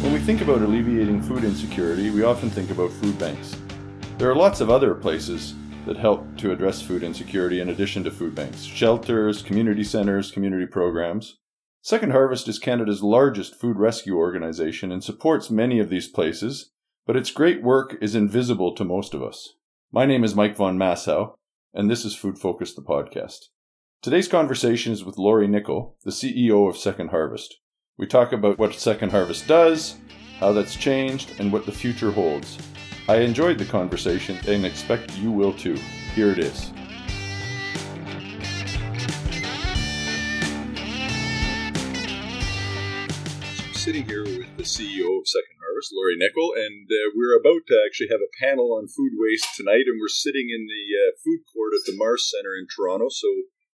When we think about alleviating food insecurity, we often think about food banks. There are lots of other places that help to address food insecurity in addition to food banks shelters, community centers, community programs. Second Harvest is Canada's largest food rescue organization and supports many of these places, but its great work is invisible to most of us. My name is Mike von Massow, and this is Food Focus, the podcast. Today's conversation is with Lori Nicol, the CEO of Second Harvest. We talk about what Second Harvest does, how that's changed, and what the future holds. I enjoyed the conversation and expect you will too. Here it is. Sitting here with the CEO of Second Harvest, Lori Nicol, and uh, we're about to actually have a panel on food waste tonight, and we're sitting in the uh, food court at the MaRS Center in Toronto, so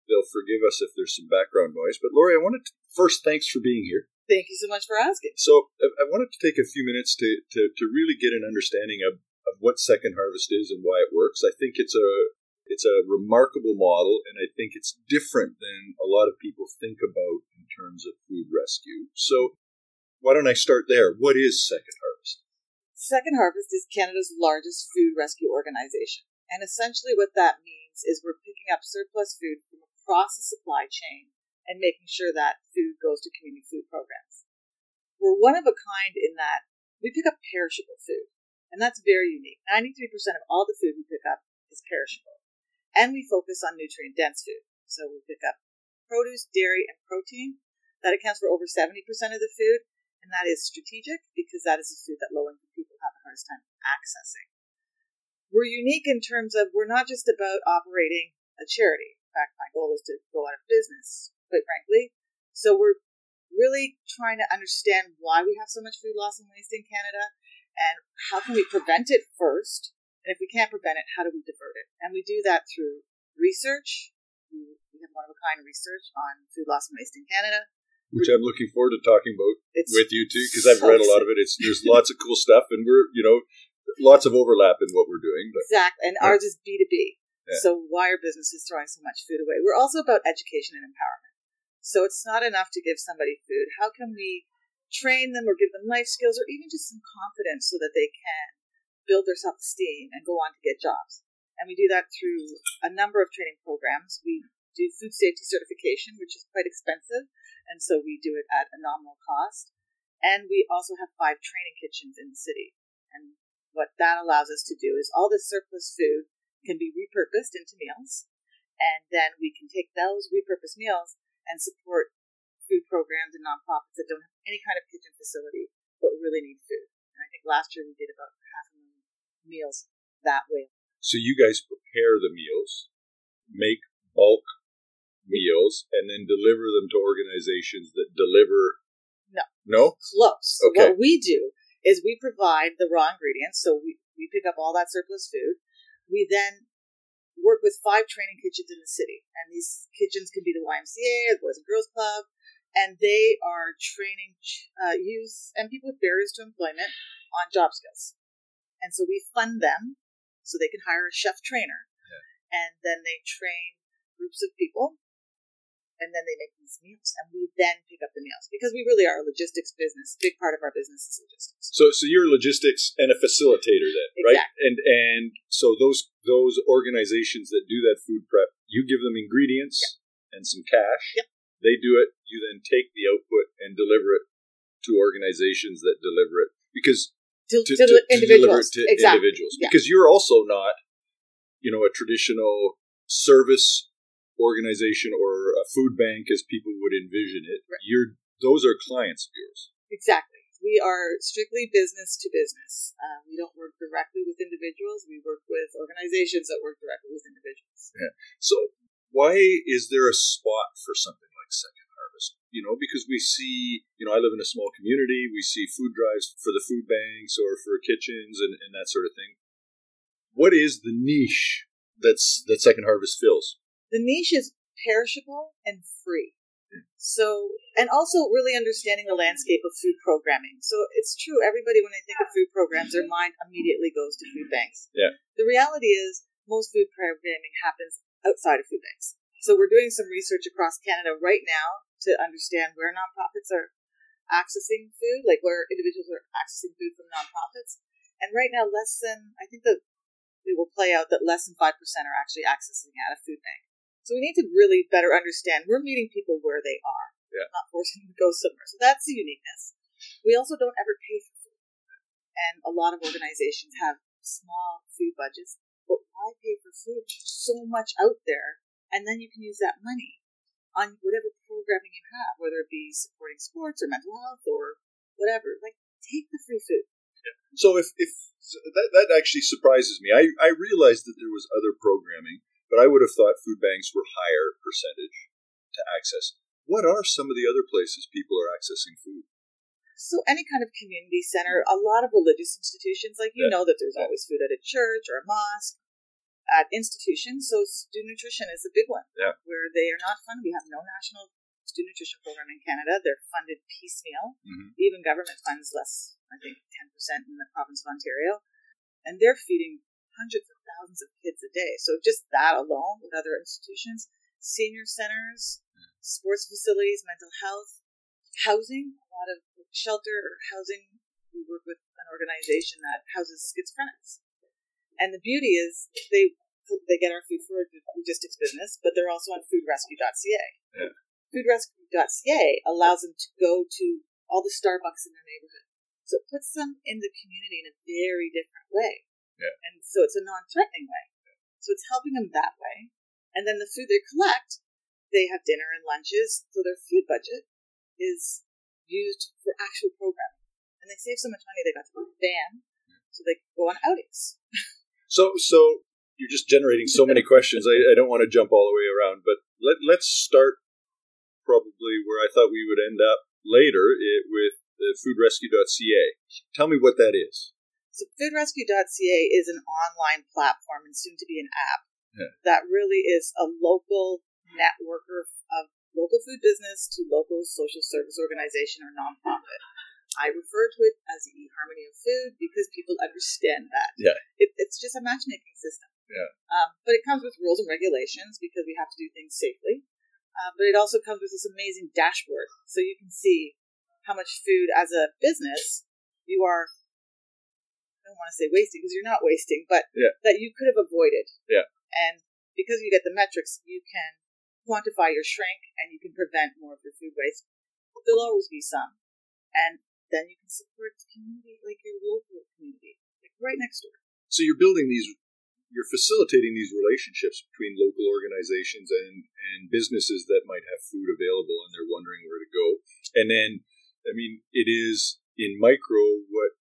they'll forgive us if there's some background noise. But Lori, I wanted to, first thanks for being here. Thank you so much for asking. So I wanted to take a few minutes to, to, to really get an understanding of, of what Second Harvest is and why it works. I think it's a it's a remarkable model, and I think it's different than a lot of people think about in terms of food rescue. So why don't I start there? What is Second Harvest? Second Harvest is Canada's largest food rescue organization. And essentially, what that means is we're picking up surplus food from across the supply chain and making sure that food goes to community food programs. We're one of a kind in that we pick up perishable food, and that's very unique. 93% of all the food we pick up is perishable. And we focus on nutrient dense food. So we pick up produce, dairy, and protein. That accounts for over 70% of the food, and that is strategic because that is a food that low income people have the hardest time accessing. We're unique in terms of we're not just about operating a charity. In fact, my goal is to go out of business, quite frankly. So we're really trying to understand why we have so much food loss and waste in Canada and how can we prevent it first? And if we can't prevent it, how do we divert it? And we do that through research. We have one of a kind research on food loss and waste in Canada which I'm looking forward to talking about it's with you too, because I've so read a lot of it. It's there's lots of cool stuff, and we're you know lots of overlap in what we're doing. But, exactly, and yeah. ours is B two B. So why are businesses throwing so much food away? We're also about education and empowerment. So it's not enough to give somebody food. How can we train them or give them life skills or even just some confidence so that they can build their self esteem and go on to get jobs? And we do that through a number of training programs. We do food safety certification, which is quite expensive and so we do it at a nominal cost. And we also have five training kitchens in the city. And what that allows us to do is all the surplus food can be repurposed into meals, and then we can take those repurposed meals and support food programs and nonprofits that don't have any kind of kitchen facility but really need food. And I think last year we did about half a million meals that way. So you guys prepare the meals, make bulk meals and then deliver them to organizations that deliver. No. No? Close. Okay. What we do is we provide the raw ingredients. So we, we pick up all that surplus food. We then work with five training kitchens in the city. And these kitchens can be the YMCA, the Boys and Girls Club, and they are training uh, youth and people with barriers to employment on job skills. And so we fund them so they can hire a chef trainer. Yeah. And then they train groups of people and then they make these meals, and we then pick up the meals because we really are a logistics business. Big part of our business is logistics. So, so you're a logistics and a facilitator then, right? Exactly. And and so those those organizations that do that food prep, you give them ingredients yep. and some cash. Yep. They do it. You then take the output and deliver it to organizations that deliver it because to, to, to, to individuals. To exactly. individuals. Yeah. Because you're also not, you know, a traditional service organization or food bank as people would envision it. Right. You're those are clients of yours. Exactly. We are strictly business to business. Um, we don't work directly with individuals. We work with organizations that work directly with individuals. Yeah. So why is there a spot for something like Second Harvest? You know, because we see, you know, I live in a small community. We see food drives for the food banks or for kitchens and, and that sort of thing. What is the niche that's that Second Harvest fills? The niche is perishable and free. Hmm. So, and also really understanding the landscape of food programming. So it's true, everybody, when they think of food programs, their mind immediately goes to food banks. Yeah. The reality is, most food programming happens outside of food banks. So we're doing some research across Canada right now to understand where nonprofits are accessing food, like where individuals are accessing food from nonprofits. And right now, less than, I think that it will play out that less than 5% are actually accessing at a food bank. So we need to really better understand we're meeting people where they are, yeah. not forcing them to go somewhere. So that's the uniqueness. We also don't ever pay for food. And a lot of organizations have small food budgets, but why pay for food? There's so much out there, and then you can use that money on whatever programming you have, whether it be supporting sports or mental health or whatever. Like, take the free food. Yeah. So if, if that, that actually surprises me, I, I realized that there was other programming but I would have thought food banks were higher percentage to access. What are some of the other places people are accessing food? So any kind of community center, a lot of religious institutions, like you yeah. know that there's always food at a church or a mosque, at institutions. So student nutrition is a big one, yeah. where they are not funded. We have no national student nutrition program in Canada. They're funded piecemeal. Mm-hmm. Even government funds less, I think, ten percent in the province of Ontario, and they're feeding hundreds of thousands of kids a day. So just that alone with other institutions, senior centers, sports facilities, mental health, housing, a lot of shelter or housing. We work with an organization that houses schizophrenics. And the beauty is they they get our food for logistics business, but they're also on foodrescue.ca. Yeah. Foodrescue.ca allows them to go to all the Starbucks in their neighborhood. So it puts them in the community in a very different way. Yeah. And so it's a non threatening way. So it's helping them that way. And then the food they collect, they have dinner and lunches. So their food budget is used for actual programming. And they save so much money, they got to buy a van so they go on outings. so, so you're just generating so many questions. I, I don't want to jump all the way around, but let, let's start probably where I thought we would end up later it, with eh, foodrescue.ca. Tell me what that is. So foodrescue.ca is an online platform and soon to be an app yeah. that really is a local networker of local food business to local social service organization or nonprofit. I refer to it as the e-harmony of food because people understand that. Yeah. It, it's just a matchmaking system. Yeah. Um, but it comes with rules and regulations because we have to do things safely. Uh, but it also comes with this amazing dashboard so you can see how much food as a business you are don't want to say wasting because you're not wasting, but yeah. that you could have avoided. Yeah. And because you get the metrics, you can quantify your shrink and you can prevent more of your food waste. There'll always be some. And then you can support the community, like your local community, like right next door. So you're building these, you're facilitating these relationships between local organizations and, and businesses that might have food available and they're wondering where to go. And then, I mean, it is in micro what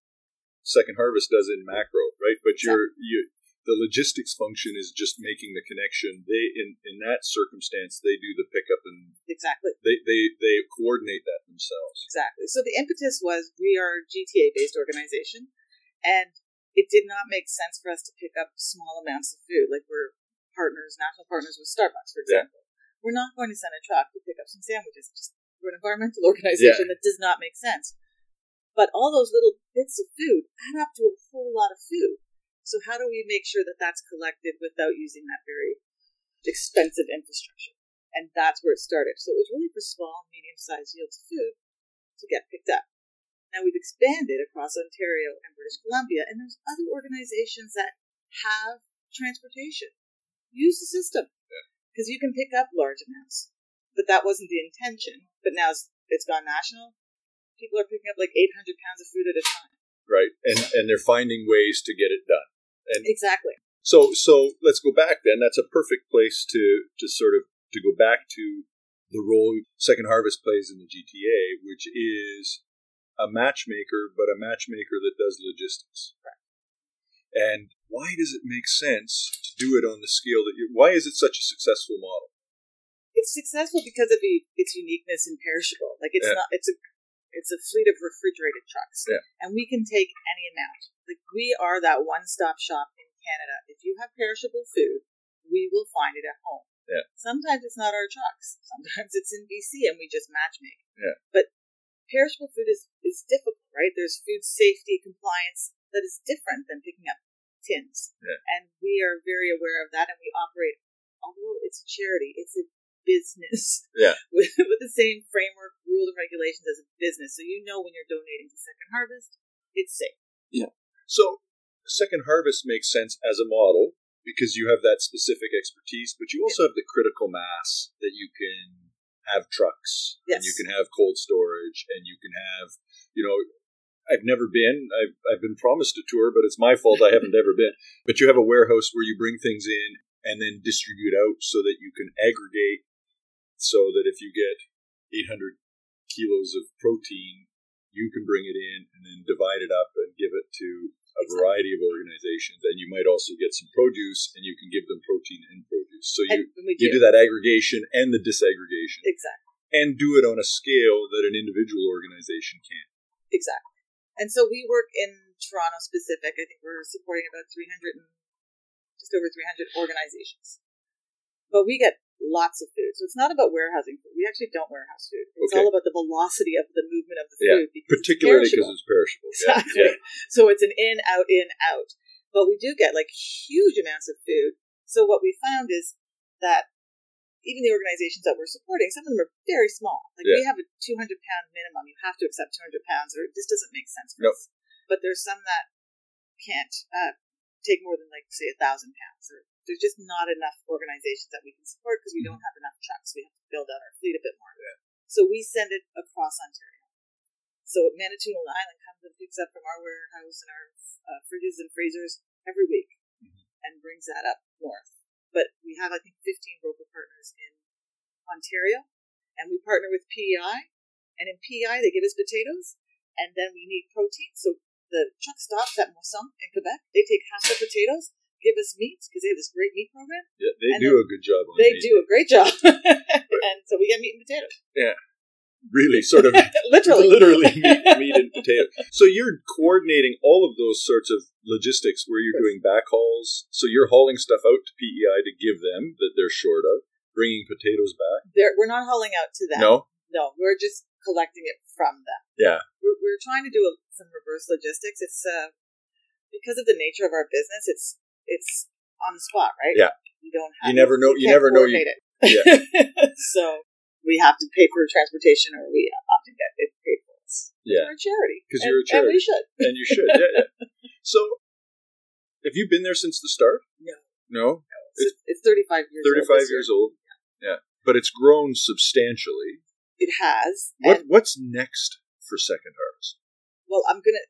Second Harvest does in macro, right? But your you, the logistics function is just making the connection. They in in that circumstance they do the pickup and exactly they they they coordinate that themselves. Exactly. So the impetus was we are a GTA based organization, and it did not make sense for us to pick up small amounts of food like we're partners, national partners with Starbucks, for example. Yeah. We're not going to send a truck to pick up some sandwiches. Just we're an environmental organization yeah. that does not make sense. But all those little bits of food add up to a whole lot of food. So how do we make sure that that's collected without using that very expensive infrastructure? And that's where it started. So it was really for small, medium-sized yields of food to get picked up. Now we've expanded across Ontario and British Columbia, and there's other organizations that have transportation. Use the system because you can pick up large amounts. But that wasn't the intention. But now it's gone national people are picking up like 800 pounds of food at a time. Right, and and they're finding ways to get it done. And exactly. So so let's go back then. That's a perfect place to to sort of to go back to the role Second Harvest plays in the GTA, which is a matchmaker, but a matchmaker that does logistics. Right. And why does it make sense to do it on the scale that you? Why is it such a successful model? It's successful because of the, its uniqueness and perishable. Like it's yeah. not. It's a it's a fleet of refrigerated trucks. Yeah. And we can take any amount. Like we are that one stop shop in Canada. If you have perishable food, we will find it at home. Yeah. Sometimes it's not our trucks. Sometimes it's in BC and we just match make. Yeah. But perishable food is, is difficult, right? There's food safety compliance that is different than picking up tins. Yeah. And we are very aware of that and we operate although it's a charity, it's a business. Yeah. With, with the same framework, rules, and regulations as a business. So you know when you're donating to Second Harvest, it's safe. Yeah. So, Second Harvest makes sense as a model because you have that specific expertise, but you also have the critical mass that you can have trucks and you can have cold storage and you can have, you know, I've never been. I've, I've been promised a tour, but it's my fault I haven't ever been. But you have a warehouse where you bring things in and then distribute out so that you can aggregate so that if you get 800 kilos of protein, you can bring it in and then divide it up and give it to a variety of organizations. And you might also get some produce and you can give them protein and produce. So you, we you do that aggregation and the disaggregation Exactly. and do it on a scale that an individual organization can't. Exactly. And so we work in Toronto specific. I think we're supporting about 300 and just over 300 organizations. But we get lots of food. So it's not about warehousing food. We actually don't warehouse food. It's Okay. all about the velocity of the movement of the Yeah, food. because Particularly because it's perishable. Yeah, Exactly. yeah. So it's an in, out, in, out. But we do get like huge amounts of food. So what we found is that even the organizations that we're supporting, some of them are very small. Like we have a 200 pound minimum. You have to accept 200 pounds or this doesn't make sense for Nope. us. But there's some that can't uh, take more than like say a thousand pounds or there's just not enough organizations that we can support because we don't have enough trucks. We have to build out our fleet a bit more. So we send it across Ontario. So Manitoulin Island comes and picks up from our warehouse and our uh, fridges and freezers every week and brings that up north. But we have, I think, 15 broker partners in Ontario, and we partner with PEI. And in PEI, they give us potatoes, and then we need protein. So the truck stops at Moisson in Quebec. They take half the potatoes, give us meat because they have this great meat program. Yeah, they And do a good job on They meat. do a great job, and so we get meat and potatoes. Yeah. Really, sort of Literally, literally meat, meat and potatoes. So you're coordinating all of those sorts of logistics where you're doing backhauls. So you're hauling stuff out to PEI to give them that they're short of, bringing potatoes back. They're, we're not hauling out to them. No, No, we're just collecting it from them. Yeah. We're, we're trying to do a, some reverse logistics. It's uh, because of the nature of our business. It's it's on the spot, right? Yeah. You don't have. You never know- you can't never know you- it. so we have to pay for transportation, or we often get it paid for us. Yeah. We're a charity. 'Cause And- you're a charity. and we should. and you should. Yeah, yeah. So, have you been there since the start? No. No, It's, it's 35 years. old thirty-five this years year. old. Yeah, yeah. but it's grown substantially. It has. What What's next for Second Harvest? well, I'm gonna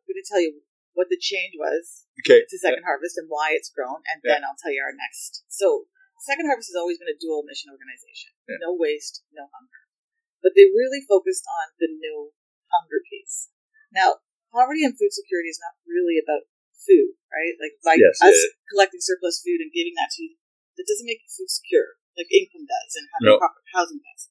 I'm gonna tell you what the change was Okay. to Second Harvest and why it's grown, and Yeah. then I'll tell you our next. So, Second Harvest has always been a dual mission organization Yeah. no waste, no hunger. But they really focused on the no hunger piece. Now, poverty and food security is not really about food, right? Like, by Yes, us yeah. collecting surplus food and giving that to you, that doesn't make you food secure, like income does and having No. proper housing does.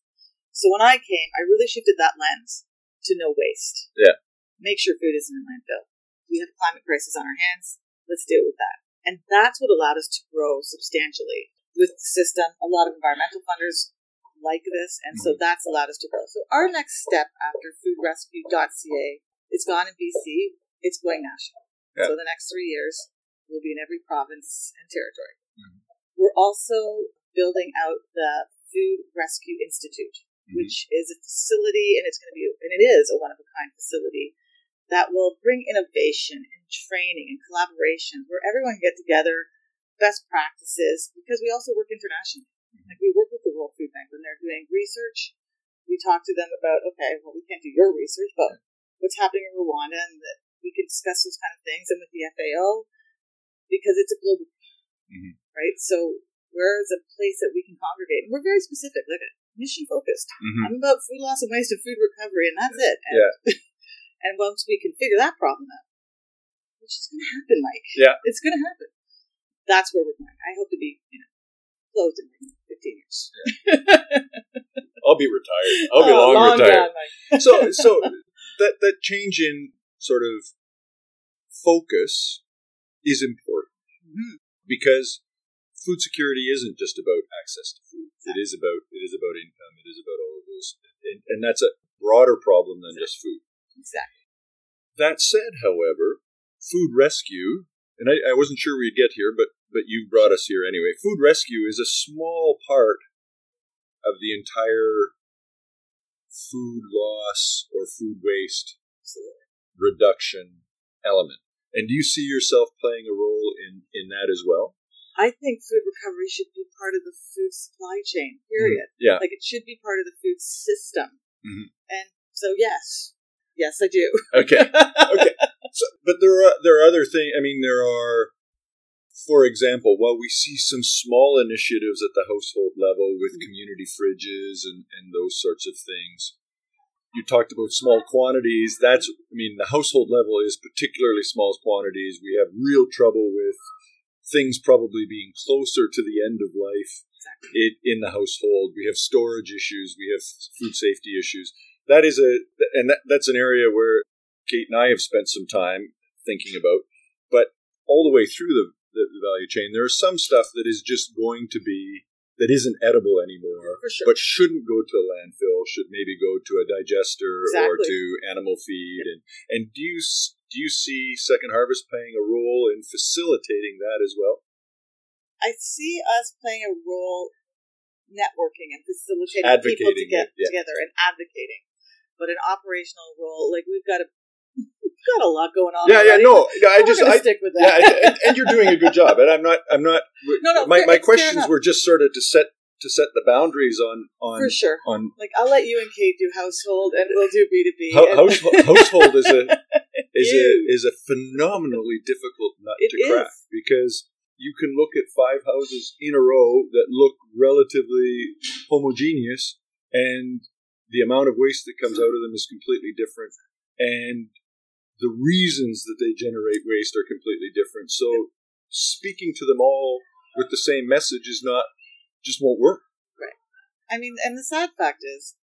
So, when I came, I really shifted that lens to no waste. Yeah. Make sure food isn't in landfill. We have a climate crisis on our hands. Let's deal with that. And that's what allowed us to grow substantially with the system. A lot of environmental funders like this, and so that's allowed us to grow. So our next step after foodrescue.ca, it's gone in BC, it's going national. Yeah. So the next three years will be in every province and territory. Mhm. We're also building out the Food Rescue Institute, Mhm. which is a facility, and it's going to be, and it is a one of a kind facility that will bring innovation and training and collaboration where everyone can get together, best practices, because we also work internationally. Like we work with the World Food Bank when they're doing research. We talk to them about, okay, well, we can't do your research, but what's happening in Rwanda, and that we can discuss those kind of things, and with the FAO, because it's a global, Mhm. right? So where is a place that we can congregate? And we're very specific, like mission focused. Mhm. I'm about food loss and waste and food recovery, and that's it. And, and once we can figure that problem out, which is going to happen, Mike. Yeah. It's going to happen. That's where we're going. I hope to be, you know, closed in like 15 years. I'll be retired. I'll be Oh, long, long retired. gone, so so that that change in sort of focus is important Mhm. because food security isn't just about access to food. It is about it is about income. It is about all of those, and, and that's a broader problem than just food. Exactly. That said, however, food rescue, and I, I wasn't sure we'd get here, but but you brought us here anyway. Food rescue is a small part of the entire food loss or food waste reduction element. And do you see yourself playing a role in, in that as well? I think food recovery should be part of the food supply chain, period. Mm-hmm. Yeah. Like it should be part of the food system. Mhm. And so, yes, yes, I do. Okay. okay. So, but there are there are other things. I mean, there are, for example, while we see some small initiatives at the household level with mm-hmm. community fridges and and those sorts of things. You talked about small quantities. That's, I mean, the household level is particularly small quantities. We have real trouble with things probably being closer to the end of life Exactly. it, in the household. We have storage issues. We have food safety issues. That is a, and that, that's an area where Kate and I have spent some time thinking about. But all the way through the, the, the value chain, there is some stuff that is just going to be that isn't edible anymore, sure. but shouldn't go to a landfill. Should maybe go to a digester or to animal feed. And and do you do you see Second Harvest playing a role in facilitating that as well? I see us playing a role networking and facilitating people to get it, yeah. together and advocating. But an operational role, like we've got a we've got a lot going on. Yeah, yeah, already. no, I just I, stick with yeah, that. and, and you're doing a good job. And I'm not, I'm not. No, no, My fair- my questions were just sort of to set to set the boundaries on on For sure. on Like I'll let you and Kate do household, and we'll do B two B. Household, is a is a is a phenomenally difficult nut It to crack is. because you can look at five houses in a row that look relatively homogeneous, and the amount of waste that comes out of them is completely different, and the reasons that they generate waste are completely different. So speaking to them all with the same message is not just won't work. Right. I mean, and the sad fact is,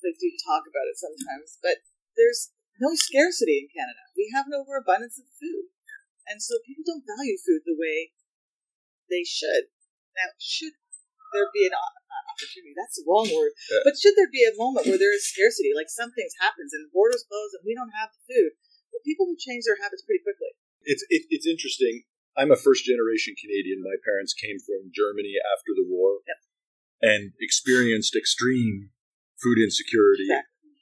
like we talk about it sometimes, but there's no scarcity in Canada. We have an overabundance of food, and so people don't value food the way they should. Now, should there be an uh, opportunity? That's the wrong word. Yeah. But should there be a moment where there is scarcity, like something happens and the borders close and we don't have the food? Well, people will change their habits pretty quickly. it's it, it's interesting. I'm a first generation Canadian. My parents came from Germany after the war and experienced extreme food insecurity Exactly.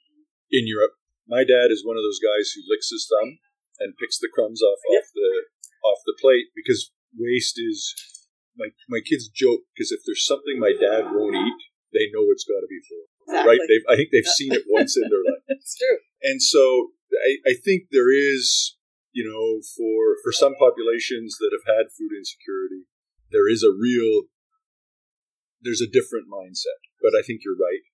in Europe. My dad is one of those guys who licks his thumb and picks the crumbs off Yep. off the off the plate because waste is my my kids joke because if there's something my dad won't eat, they know it's got to be full. Exactly. Right? They've, I think they've seen it once in their life it's true. and so I, I think there is, you know, for for some populations that have had food insecurity, there is a real, there's a different mindset. But I think you're right.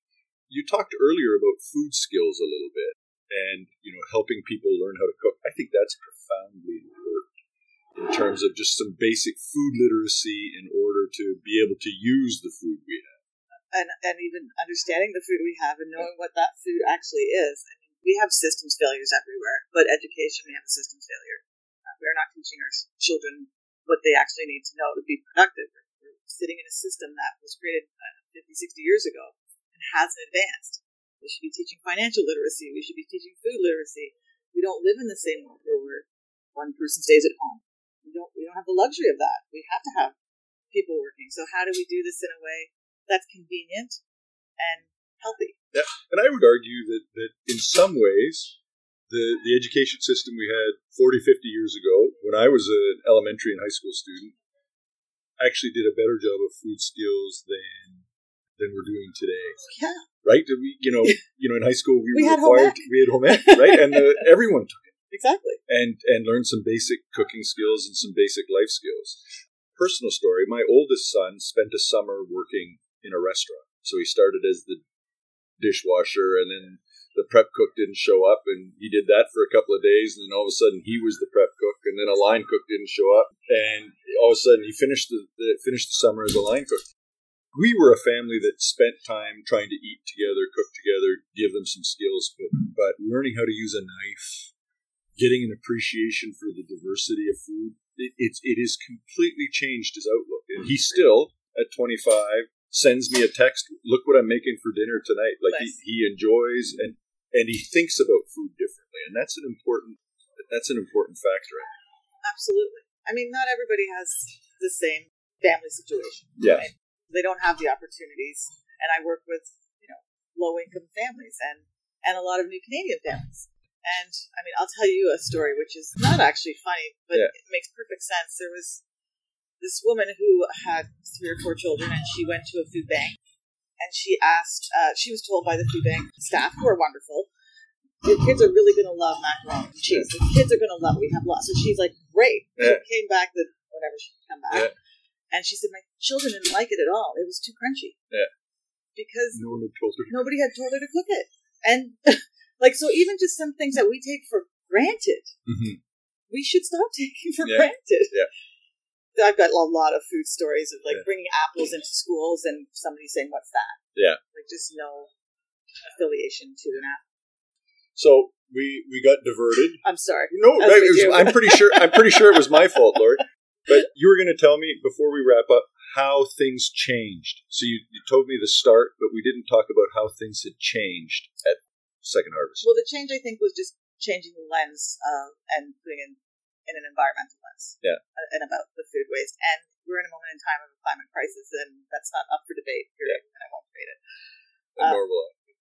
You talked earlier about food skills a little bit, and you know, helping people learn how to cook. I think that's profoundly important in terms of just some basic food literacy in order to be able to use the food we have. and, and even understanding the food we have and knowing what that food actually is. I mean, we have systems failures everywhere, but education, we have a systems failure. Uh, we're not teaching our children what they actually need to know to be productive. We're sitting in a system that was created uh, 50, 60 years ago and hasn't advanced. We should be teaching financial literacy. We should be teaching food literacy. We don't live in the same world where one person stays at home. We don't. We don't have the luxury of that. We have to have people working. So how do we do this in a way that's convenient and healthy. Yeah. And I would argue that, that in some ways, the, the education system we had 40, 50 years ago, when I was an elementary and high school student, actually did a better job of food skills than than we're doing today. Oh, yeah. Right? We, you know, you know, in high school we, We were required to, we had home ec, right? And the, uh, everyone took Exactly. and and learned some basic cooking skills and some basic life skills. Personal story: My oldest son spent a summer working in a restaurant. So he started as the dishwasher, and then the prep cook didn't show up, and he did that for a couple of days, and then all of a sudden he was the prep cook, and then a line cook didn't show up, and all of a sudden he finished the, the finished the summer as a line cook. We were a family that spent time trying to eat together, cook together, give them some skills, but, but learning how to use a knife, getting an appreciation for the diversity of food, it, it's it has completely changed his outlook. And he still, at 25, sends me a text, look what I'm making for dinner tonight. Like Nice. he, he enjoys and and he thinks about food differently. And that's an important that's an important factor. Absolutely. I mean, not everybody has the same family situation. Yeah. Right? They don't have the opportunities. and I work with you know low income families and and a lot of new Canadian families. And I mean, I'll tell you a story which is not actually funny, but Yeah. it makes perfect sense. There was this woman who had three or four children, and she went to a food bank, and she asked. Uh, she was told by the food bank staff, who are wonderful, your kids are really going to love macaroni and cheese. The kids are going to love. it. We have lots. So she's like, great. Yeah. She came back the whenever she could come back, Yeah. and she said, my children didn't like it at all. It was too crunchy. Yeah. Because No one had told her. nobody had told her to cook it. And like so even just some things that we take for granted, Mhm. we should stop taking for Yeah. granted. Yeah. I've got a lot of food stories of like Yeah. bringing apples into schools and somebody saying, What's that? Yeah. Like just no affiliation to an apple. So we we got diverted. I'm sorry. No, right, was- I'm pretty sure. I'm pretty sure it was my fault, Lori. But you were going to tell me before we wrap up how things changed. So you, you told me the start, but we didn't talk about how things had changed at Second Harvest. Well the change I think was just changing the lens uh, and putting in in an environmental lens. Yeah. uh, And about the food waste. And we're in a moment in time of a climate crisis and that's not up for debate, period. And I won't debate it. And uh, normal.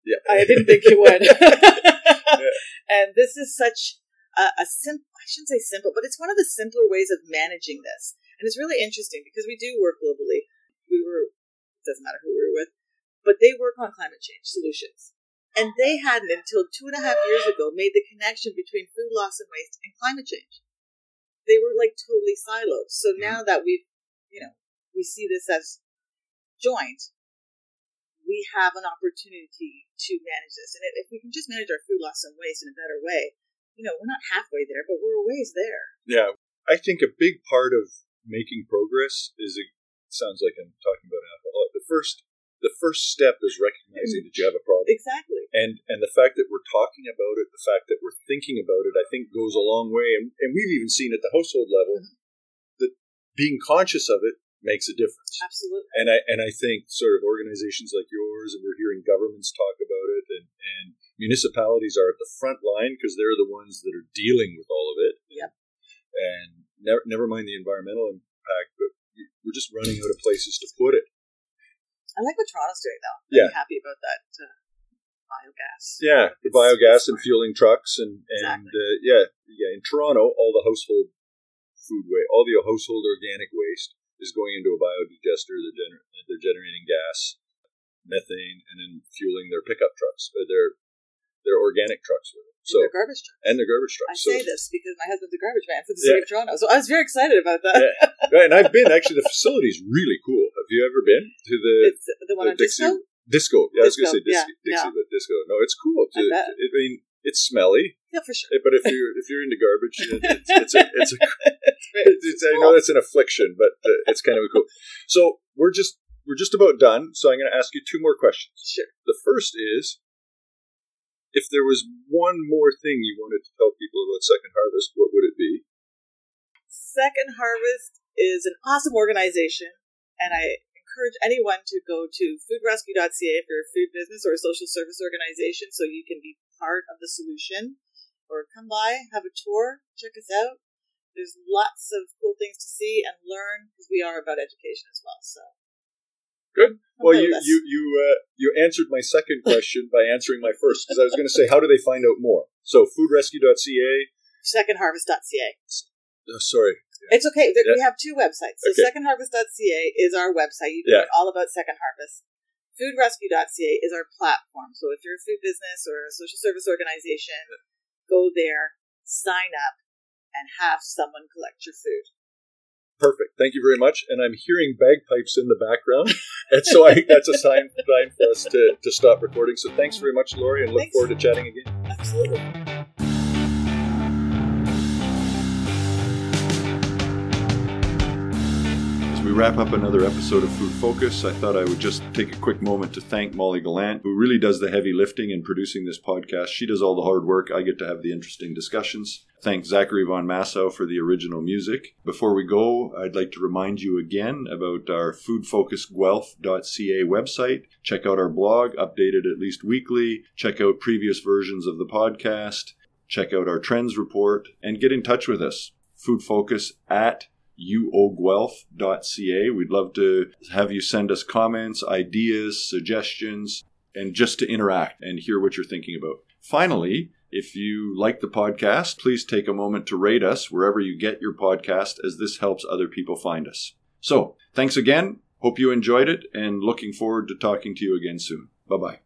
Yeah. I didn't think you would. And this is such a, a simple, I shouldn't say simple, but it's one of the simpler ways of managing this. And it's really interesting because we do work globally. We were, it doesn't matter who we were with, but they work on climate change solutions. And they hadn't until two and a half years ago made the connection between food loss and waste and climate change. They were like totally siloed. So mm-hmm. now that we've, you know, we see this as joint, we have an opportunity to manage this. And if we can just manage our food loss and waste in a better way, you know, we're not halfway there, but we're a ways there. Yeah, I think a big part of making progress is it sounds like I'm talking about alcohol. The first the first step is recognizing that you have a problem. Exactly. And and the fact that we're talking about it, the fact that we're thinking about it, I think goes a long way. And, and we've even seen at the household level mm-hmm. that being conscious of it makes a difference. Absolutely. And I and I think sort of organizations like yours, and we're hearing governments talk about it, and, and municipalities are at the front line because they're the ones that are dealing with all of it. Yep. And never never mind the environmental impact, but we're just running out of places to put it. I like what Toronto's doing, though. I'm Yeah. happy about that uh, biogas. Yeah, the It's- biogas and fueling trucks, and and Exactly. uh, yeah, yeah. In Toronto, all the household food waste, all the household organic waste is going into a biodigester. They're, gener- they're generating gas, methane, and then fueling their pickup trucks, uh, their their organic trucks with it. So their garbage truck. and their garbage I trucks. So, say this because my husband's a garbage man for the Yeah. city of Toronto, so I was very excited about that. Yeah. right, and I've been actually. The facility's really cool. Have you ever been to the It's the one the on Dixie- Disco. disco? Yeah, I was going to say Disco, Dixie, yeah, Dixie yeah. but disco. No, it's cool. I To, bet. I mean, it's smelly. Yeah, for sure. Eh, But if you're if you're into garbage, it's, it's a it's a It's it's, I know that's an affliction, but uh, it's kind of cool. So we're just we're just about done. So I'm going to ask you two more questions. Sure. The first is, if there was one more thing you wanted to tell people about Second Harvest, what would it be? Second Harvest is an awesome organization, and I encourage anyone to go to foodrescue.ca if you're a food business or a social service organization so you can be part of the solution. Or come by, have a tour, check us out. There's lots of cool things to see and learn because we are about education as well. So Good. Well, you you you uh, you answered my second question by answering my first because I was going to say, how do they find out more? So foodrescue.ca. secondharvest.ca. Oh, sorry. It's okay. There, Yeah. We have two websites. So Okay. secondharvest.ca is our website. You can Yeah. learn all about Second Harvest. Foodrescue.ca is our platform. So if you're a food business or a social service organization, go there, sign up, and have someone collect your food. Perfect. Thank you very much. And I'm hearing bagpipes in the background. And so I think that's a sign, sign for us to, to stop recording. So thanks very much, Lori, and look Thanks. forward to chatting again. Absolutely. Wrap up another episode of Food Focus, I thought I would just take a quick moment to thank Molly Gallant, who really does the heavy lifting in producing this podcast. She does all the hard work. I get to have the interesting discussions. Thank Zachary Von Massow for the original music. Before we go, I'd like to remind you again about our foodfocusguelph.ca website. Check out our blog, updated at least weekly. Check out previous versions of the podcast. Check out our trends report and get in touch with us. Food Focus at uoguelph.ca. We'd love to have you send us comments, ideas, suggestions, and just to interact and hear what you're thinking about. Finally, if you like the podcast, please take a moment to rate us wherever you get your podcast, as this helps other people find us. So, thanks again. Hope you enjoyed it and looking forward to talking to you again soon. Bye bye.